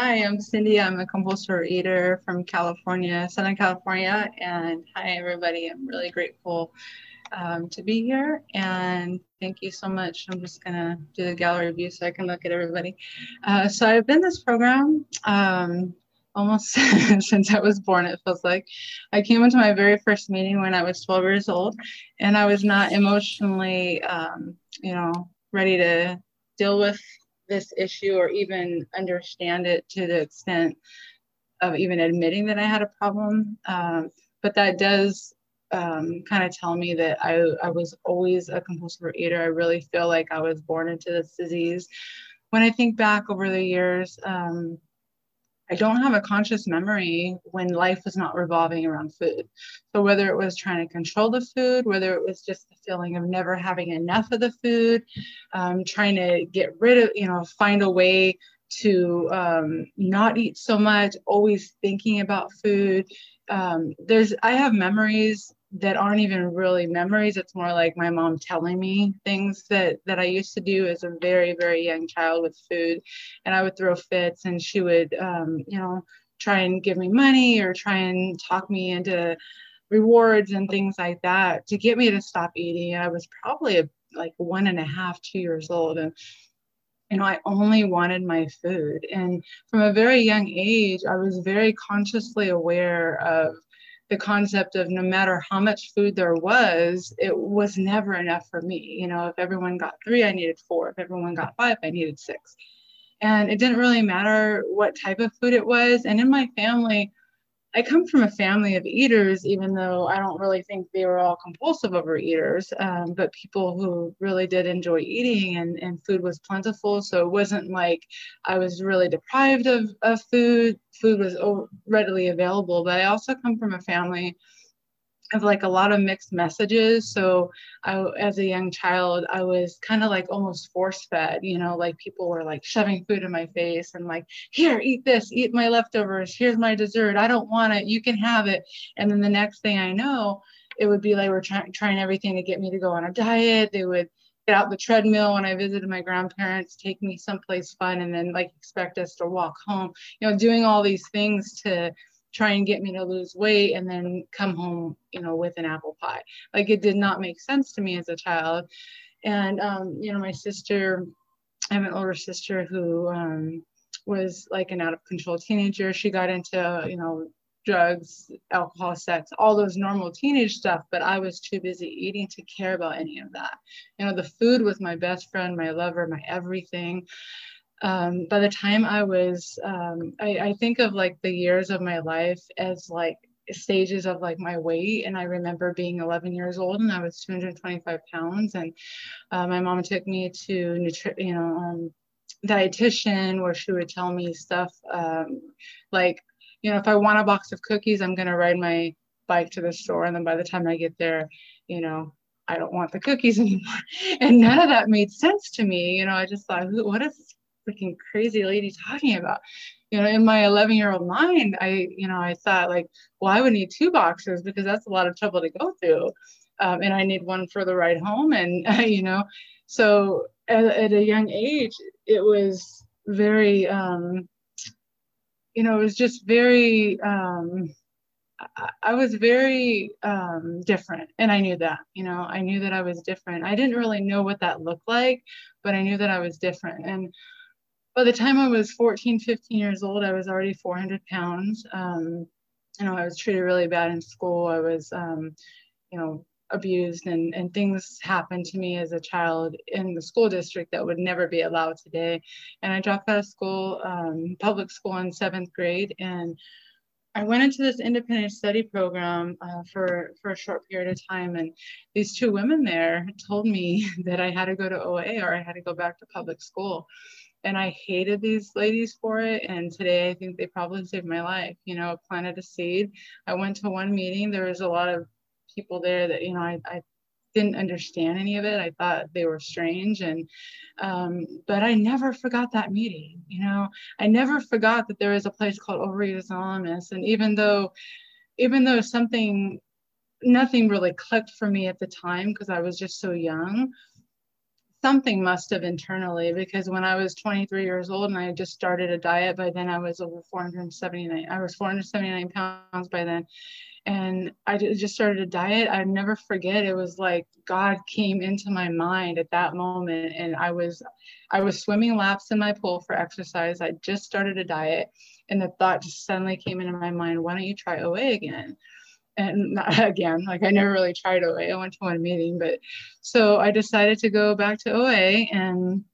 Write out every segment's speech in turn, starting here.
Hi, I'm Cindy. I'm a compulsive eater from California, Southern California. And hi, everybody. I'm really grateful um, to be here. And thank you so much. I'm just going to do the gallery view so I can look at everybody. Uh, so I've been this program um, almost since I was born, it feels like. I came into my very first meeting when I was 12 years old, and I was not emotionally, um, you know, ready to deal with this issue or even understand it to the extent of even admitting that I had a problem. Um, but that does um, kind of tell me that I, I was always a compulsive eater. I really feel like I was born into this disease. When I think back over the years, um, I don't have a conscious memory when life was not revolving around food. So whether it was trying to control the food, whether it was just the feeling of never having enough of the food, um, trying to get rid of, you know, find a way to um, not eat so much, always thinking about food. Um, there's, I have memories that aren't even really memories. It's more like my mom telling me things that that i used to do as a very very young child with food. And i would throw fits and she would um, you know try and give me money or try and talk me into rewards and things like that to get me to stop eating. I was probably like one and a half two years old and you know i only wanted my food. And from a very young age i was very consciously aware of the concept of no matter how much food there was, it was never enough for me. You know, if everyone got three, I needed four. If everyone got five, I needed six. And it didn't really matter what type of food it was. And in my family, I come from a family of eaters, even though I don't really think they were all compulsive overeaters, um, but people who really did enjoy eating and, and food was plentiful. So it wasn't like I was really deprived of, of food. Food was readily available. But I also come from a family of like a lot of mixed messages. So I, as a young child, I was kind of like almost force fed, you know, like people were like shoving food in my face and like, here, eat this, eat my leftovers. Here's my dessert. I don't want it. You can have it. And then the next thing I know, it would be like we're trying trying everything to get me to go on a diet. They would get out the treadmill when I visited my grandparents, take me someplace fun, and then like expect us to walk home. You know, doing all these things to try and get me to lose weight and then come home, you know, with an apple pie. Like it did not make sense to me as a child. And, um, you know, my sister, I have an older sister who um, was like an out of control teenager. She got into, you know, drugs, alcohol, sex, all those normal teenage stuff, but I was too busy eating to care about any of that. You know, the food was my best friend, my lover, my everything um, by the time I was, um, I, I think of like the years of my life as like stages of like my weight and i remember being 11 years old and i was 225 pounds and uh, my mom took me to nutri- you know um, dietitian where she would tell me stuff um, like you know if i want a box of cookies i'm going to ride my bike to the store and then by the time i get there you know i don't want the cookies anymore. And none of that made sense to me you know i just thought what is freaking crazy lady talking about? You know, in my 11 year old mind, I, you know, I thought like, well, I would need two boxes because that's a lot of trouble to go through. Um, and I need one for the ride home. And, you know, so at, at, a young age, it was very, um, you know, it was just very, um, I, I was very um, different and I knew that, you know, I knew that I was different. I didn't really know what that looked like, but I knew that I was different. And by the time I was 14, 15 years old, I was already 400 pounds. Um, you know, I was treated really bad in school. I was, um, you know, abused and, and things happened to me as a child in the school district that would never be allowed today. And I dropped out of school, um, public school in seventh grade. And I went into this independent study program uh, for, for a short period of time. And these two women there told me that I had to go to OA or I had to go back to public school and I hated these ladies for it. And today I think they probably saved my life. You know, planted a seed. I went to one meeting. There was a lot of people there that, you know, I, I didn't understand any of it. I thought they were strange. And, um, but I never forgot that meeting. You know, I never forgot that there was a place called Overeaters Anonymous. And even though, even though something, nothing really clicked for me at the time because I was just so young, something must have internally because when I was 23 years old and I just started a diet, by then I was over 479. I was 479 pounds by then. And I just started a diet. I never forget. It was like God came into my mind at that moment, and I was, I was swimming laps in my pool for exercise. I just started a diet, and the thought just suddenly came into my mind: Why don't you try OA again? And not again. Like i never really tried oa i went to one meeting but so i decided to go back to oa and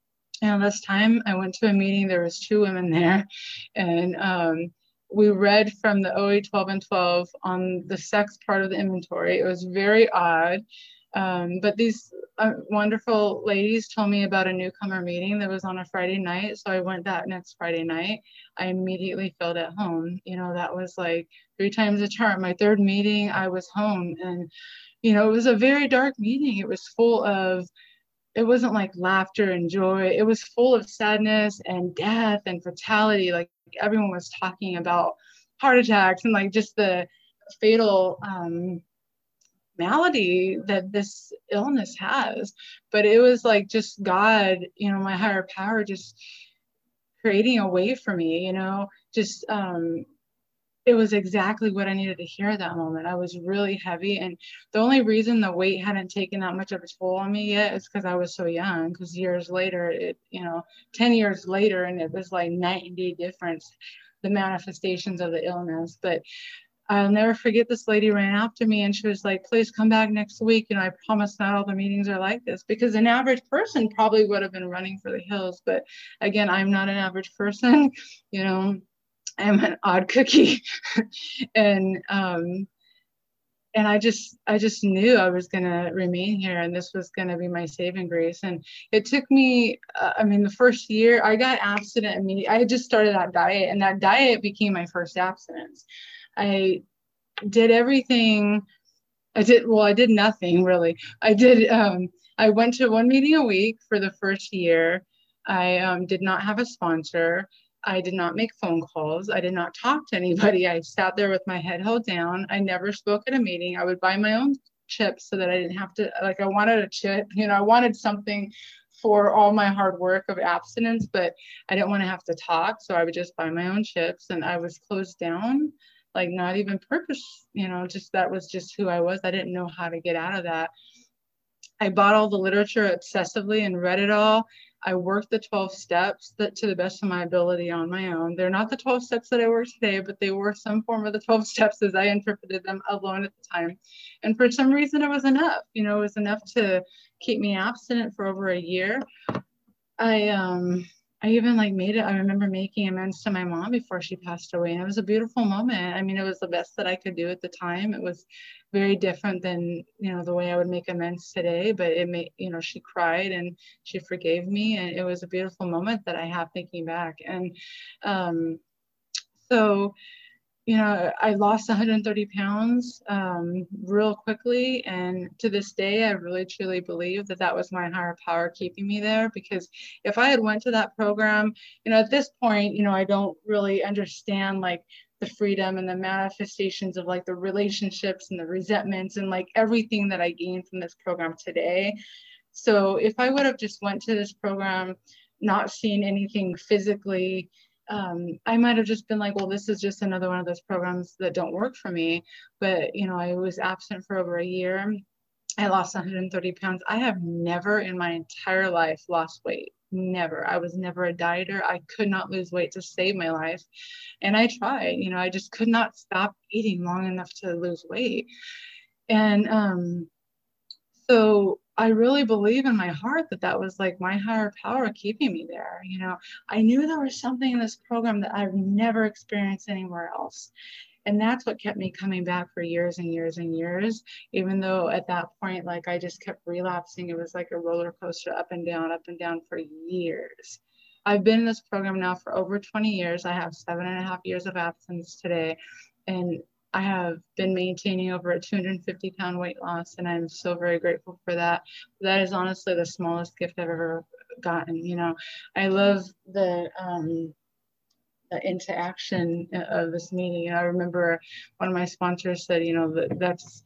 and this time i went to a meeting there was two women there and um, we read from the oa 12 and 12 on the sex part of the inventory. It was very odd um, but these uh, wonderful ladies told me about a newcomer meeting that was on a Friday night. So I went that next Friday night. I immediately felt at home. You know, that was like three times a chart. My third meeting, I was home. And, you know, it was a very dark meeting. It was full of, it wasn't like laughter and joy. It was full of sadness and death and fatality. Like everyone was talking about heart attacks and like just the fatal um, malady that this illness has but it was like just god you know my higher power just creating a way for me you know just um it was exactly what I needed to hear at that moment. I was really heavy. And the only reason the weight hadn't taken that much of a toll on me yet is because I was so young. Because years later, it, you know, 10 years later, and it was like night and day difference, the manifestations of the illness. But I'll never forget this lady ran after me and she was like, please come back next week. And I promise not all the meetings are like this because an average person probably would have been running for the hills. But again, I'm not an average person, you know, I'm an odd cookie. and, um, and I just, I just knew I was going to remain here and this was going to be my saving grace. And it took me, uh, I mean, the first year I got abstinent immediately. I had just started that diet and that diet became my first abstinence. I did everything. I did, well, I did nothing really. I did, um, I went to one meeting a week for the first year. I um, did not have a sponsor. I did not make phone calls. I did not talk to anybody. I sat there with my head held down. I never spoke at a meeting. I would buy my own chips so that I didn't have to, like, I wanted a chip, you know, I wanted something for all my hard work of abstinence, but I didn't want to have to talk. So I would just buy my own chips and I was closed down like not even purpose, you know, just that was just who I was. I didn't know how to get out of that. I bought all the literature obsessively and read it all. I worked the 12 steps that to the best of my ability on my own. They're not the 12 steps that I work today, but they were some form of the 12 steps as I interpreted them alone at the time. And for some reason it was enough, you know, it was enough to keep me abstinent for over a year. I um I even like made it. I remember making amends to my mom before she passed away, and it was a beautiful moment. I mean, it was the best that I could do at the time. It was very different than you know the way I would make amends today, but it made you know she cried and she forgave me, and it was a beautiful moment that I have thinking back. And um, so you know, I lost 130 pounds um, real quickly. And to this day, I really truly believe that that was my higher power keeping me there. Because if I had went to that program, you know, at this point, you know, I don't really understand like the freedom and the manifestations of like the relationships and the resentments and like everything that I gained from this program today. So if I would have just went to this program, not seen anything physically, um, I might have just been like, well, this is just another one of those programs that don't work for me. But, you know, I was absent for over a year. I lost 130 pounds. I have never in my entire life lost weight. Never. I was never a dieter. I could not lose weight to save my life. And I tried, you know, I just could not stop eating long enough to lose weight. And um, so I really believe in my heart that that was like my higher power keeping me there. You know, I knew there was something in this program that I've never experienced anywhere else. And that's what kept me coming back for years and years and years, even though at that point, like I just kept relapsing. It was like a roller coaster up and down, up and down for years. I've been in this program now for over 20 years. I have seven and a half years of absence today. And I have been maintaining over a 250 pound weight loss, and I'm so very grateful for that. That is honestly the smallest gift I've ever gotten. You know, I love the um, the interaction of this meeting. I remember one of my sponsors said, you know, that that's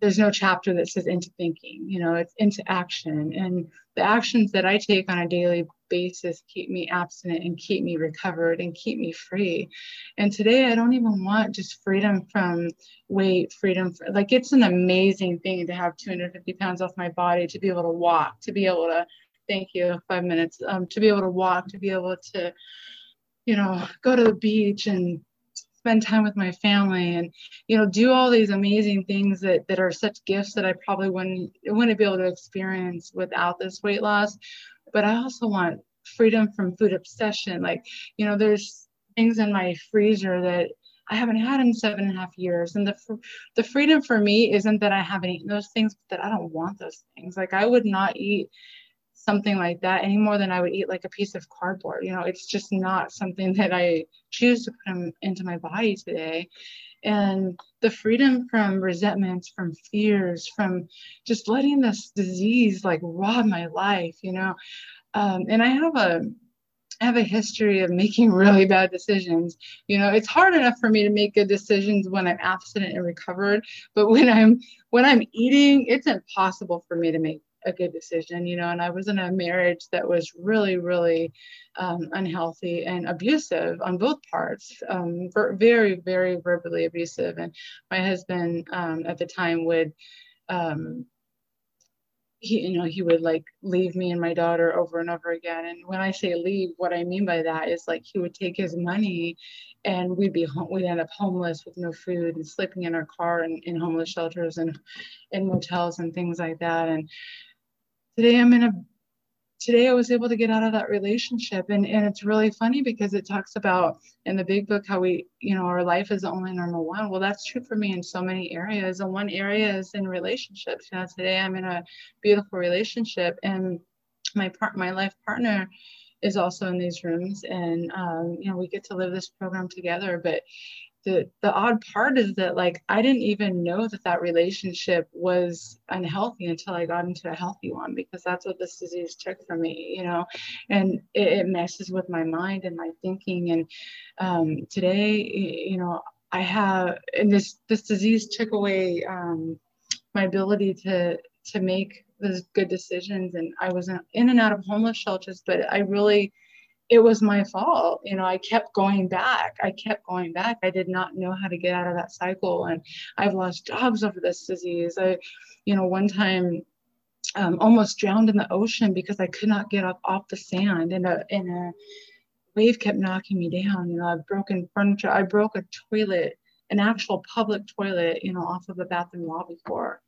there's no chapter that says into thinking you know it's into action. And the actions that i take on a daily basis keep me abstinent and keep me recovered and keep me free. And today i don't even want just freedom from weight freedom for, like it's an amazing thing to have 250 pounds off my body to be able to walk to be able to thank you five minutes um, to be able to walk to be able to you know go to the beach and spend time with my family and you know do all these amazing things that that are such gifts that I probably wouldn't wouldn't be able to experience without this weight loss but I also want freedom from food obsession like you know there's things in my freezer that I haven't had in seven and a half years. And the the freedom for me isn't that I haven't eaten those things, but that I don't want those things. Like I would not eat something like that any more than I would eat like a piece of cardboard. You know, it's just not something that I choose to put into my body today. And the freedom from resentments, from fears, from just letting this disease like rob my life, you know. Um, and I have a I have a history of making really bad decisions. You know, it's hard enough for me to make good decisions when I'm abstinent and recovered, but when I'm when I'm eating, it's impossible for me to make a good decision, you know. And I was in a marriage that was really, really um, unhealthy and abusive on both parts, um, very, very verbally abusive. And my husband um, at the time would, um, he, you know, he would like leave me and my daughter over and over again. And when I say leave, what I mean by that is like he would take his money and we'd be home, we'd end up homeless with no food and sleeping in our car and in homeless shelters and in motels and things like that. And today I'm in a today I was able to get out of that relationship. And, and it's really funny because it talks about in the big book how we, you know, our life is the only normal one. Well, that's true for me in so many areas. And one area is in relationships. You know, today I'm in a beautiful relationship and my part my life partner is also in these rooms and um, you know we get to live this program together but the the odd part is that like I didn't even know that that relationship was unhealthy until I got into a healthy one because that's what this disease took from me, you know, and it, it messes with my mind and my thinking. And um, today, you know, I have and this this disease took away um, my ability to to make those good decisions. And I was in and out of homeless shelters, but I really it was my fault. You know, I kept going back. I kept going back. I did not know how to get out of that cycle. And I've lost jobs over this disease. I, you know, one time um, almost drowned in the ocean because I could not get up off the sand and a, and a wave kept knocking me down. You know, I've broken furniture. I broke a toilet, an actual public toilet, you know, off of a bathroom wall before.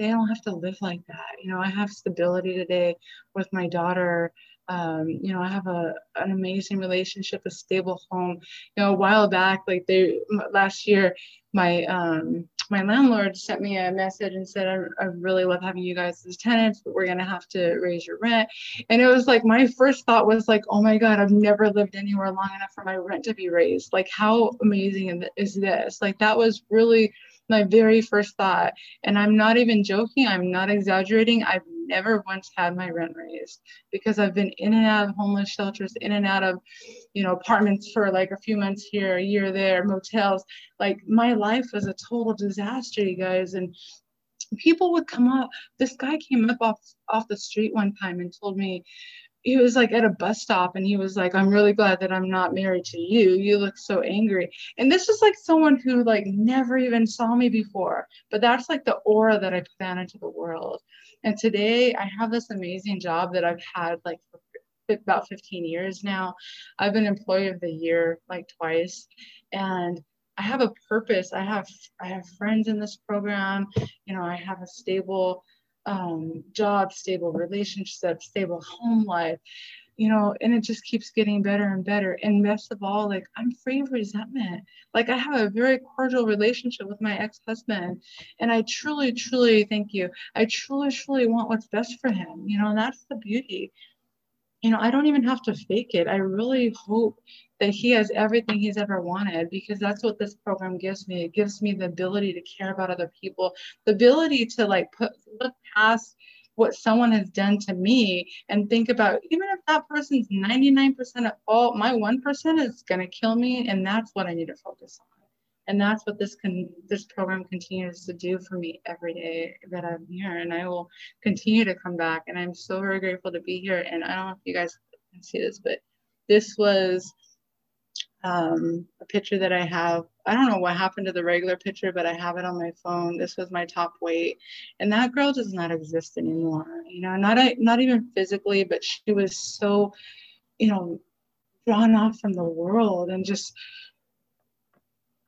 I don't have to live like that. You know, I have stability today with my daughter um, you know, I have a an amazing relationship, a stable home. You know, a while back, like they last year, my um, my landlord sent me a message and said, I, I really love having you guys as tenants, but we're gonna have to raise your rent. And it was like my first thought was like, oh my God, I've never lived anywhere long enough for my rent to be raised. Like, how amazing is this? Like, that was really my very first thought. And I'm not even joking, I'm not exaggerating. I've never once had my rent raised because I've been in and out of homeless shelters, in and out of, you know, apartments for like a few months here, a year there, motels. Like my life was a total disaster, you guys. And people would come up. This guy came up off off the street one time and told me, he was like at a bus stop and he was like i'm really glad that i'm not married to you you look so angry and this is like someone who like never even saw me before but that's like the aura that i put out into the world and today I have this amazing job that I've had like for about 15 years now. I've been employee of the year like twice and I have a purpose. I have I have friends in this program. You know, I have a stable um, job, stable relationship, stable home life you know, and it just keeps getting better and better. And best of all, like I'm free of resentment. Like I have a very cordial relationship with my ex-husband. And I truly, truly thank you. I truly, truly want what's best for him. You know, and that's the beauty. You know, I don't even have to fake it. I really hope that he has everything he's ever wanted because that's what this program gives me. It gives me the ability to care about other people, the ability to like put look past what someone has done to me and think about even if that person's 99% at fault, my 1% is going to kill me. And that's what I need to focus on. And that's what this can this program continues to do for me every day that i'm here. And i will continue to come back. And i'm so very grateful to be here. And i don't know if you guys can see this but this was um, a picture that i have. I don't know what happened to the regular picture but i have it on my phone. This was my top weight. And that girl does not exist anymore. You know not not even physically but she was so you know drawn off from the world and just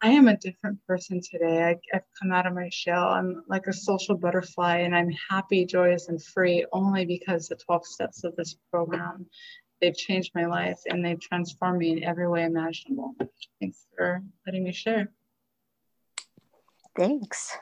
I am a different person today. I, have come out of my shell. I'm like a social butterfly, and I'm happy, joyous, and free only because the 12 steps of this program they've changed my life and they've transformed me in every way imaginable. Thanks for letting me share. Thanks.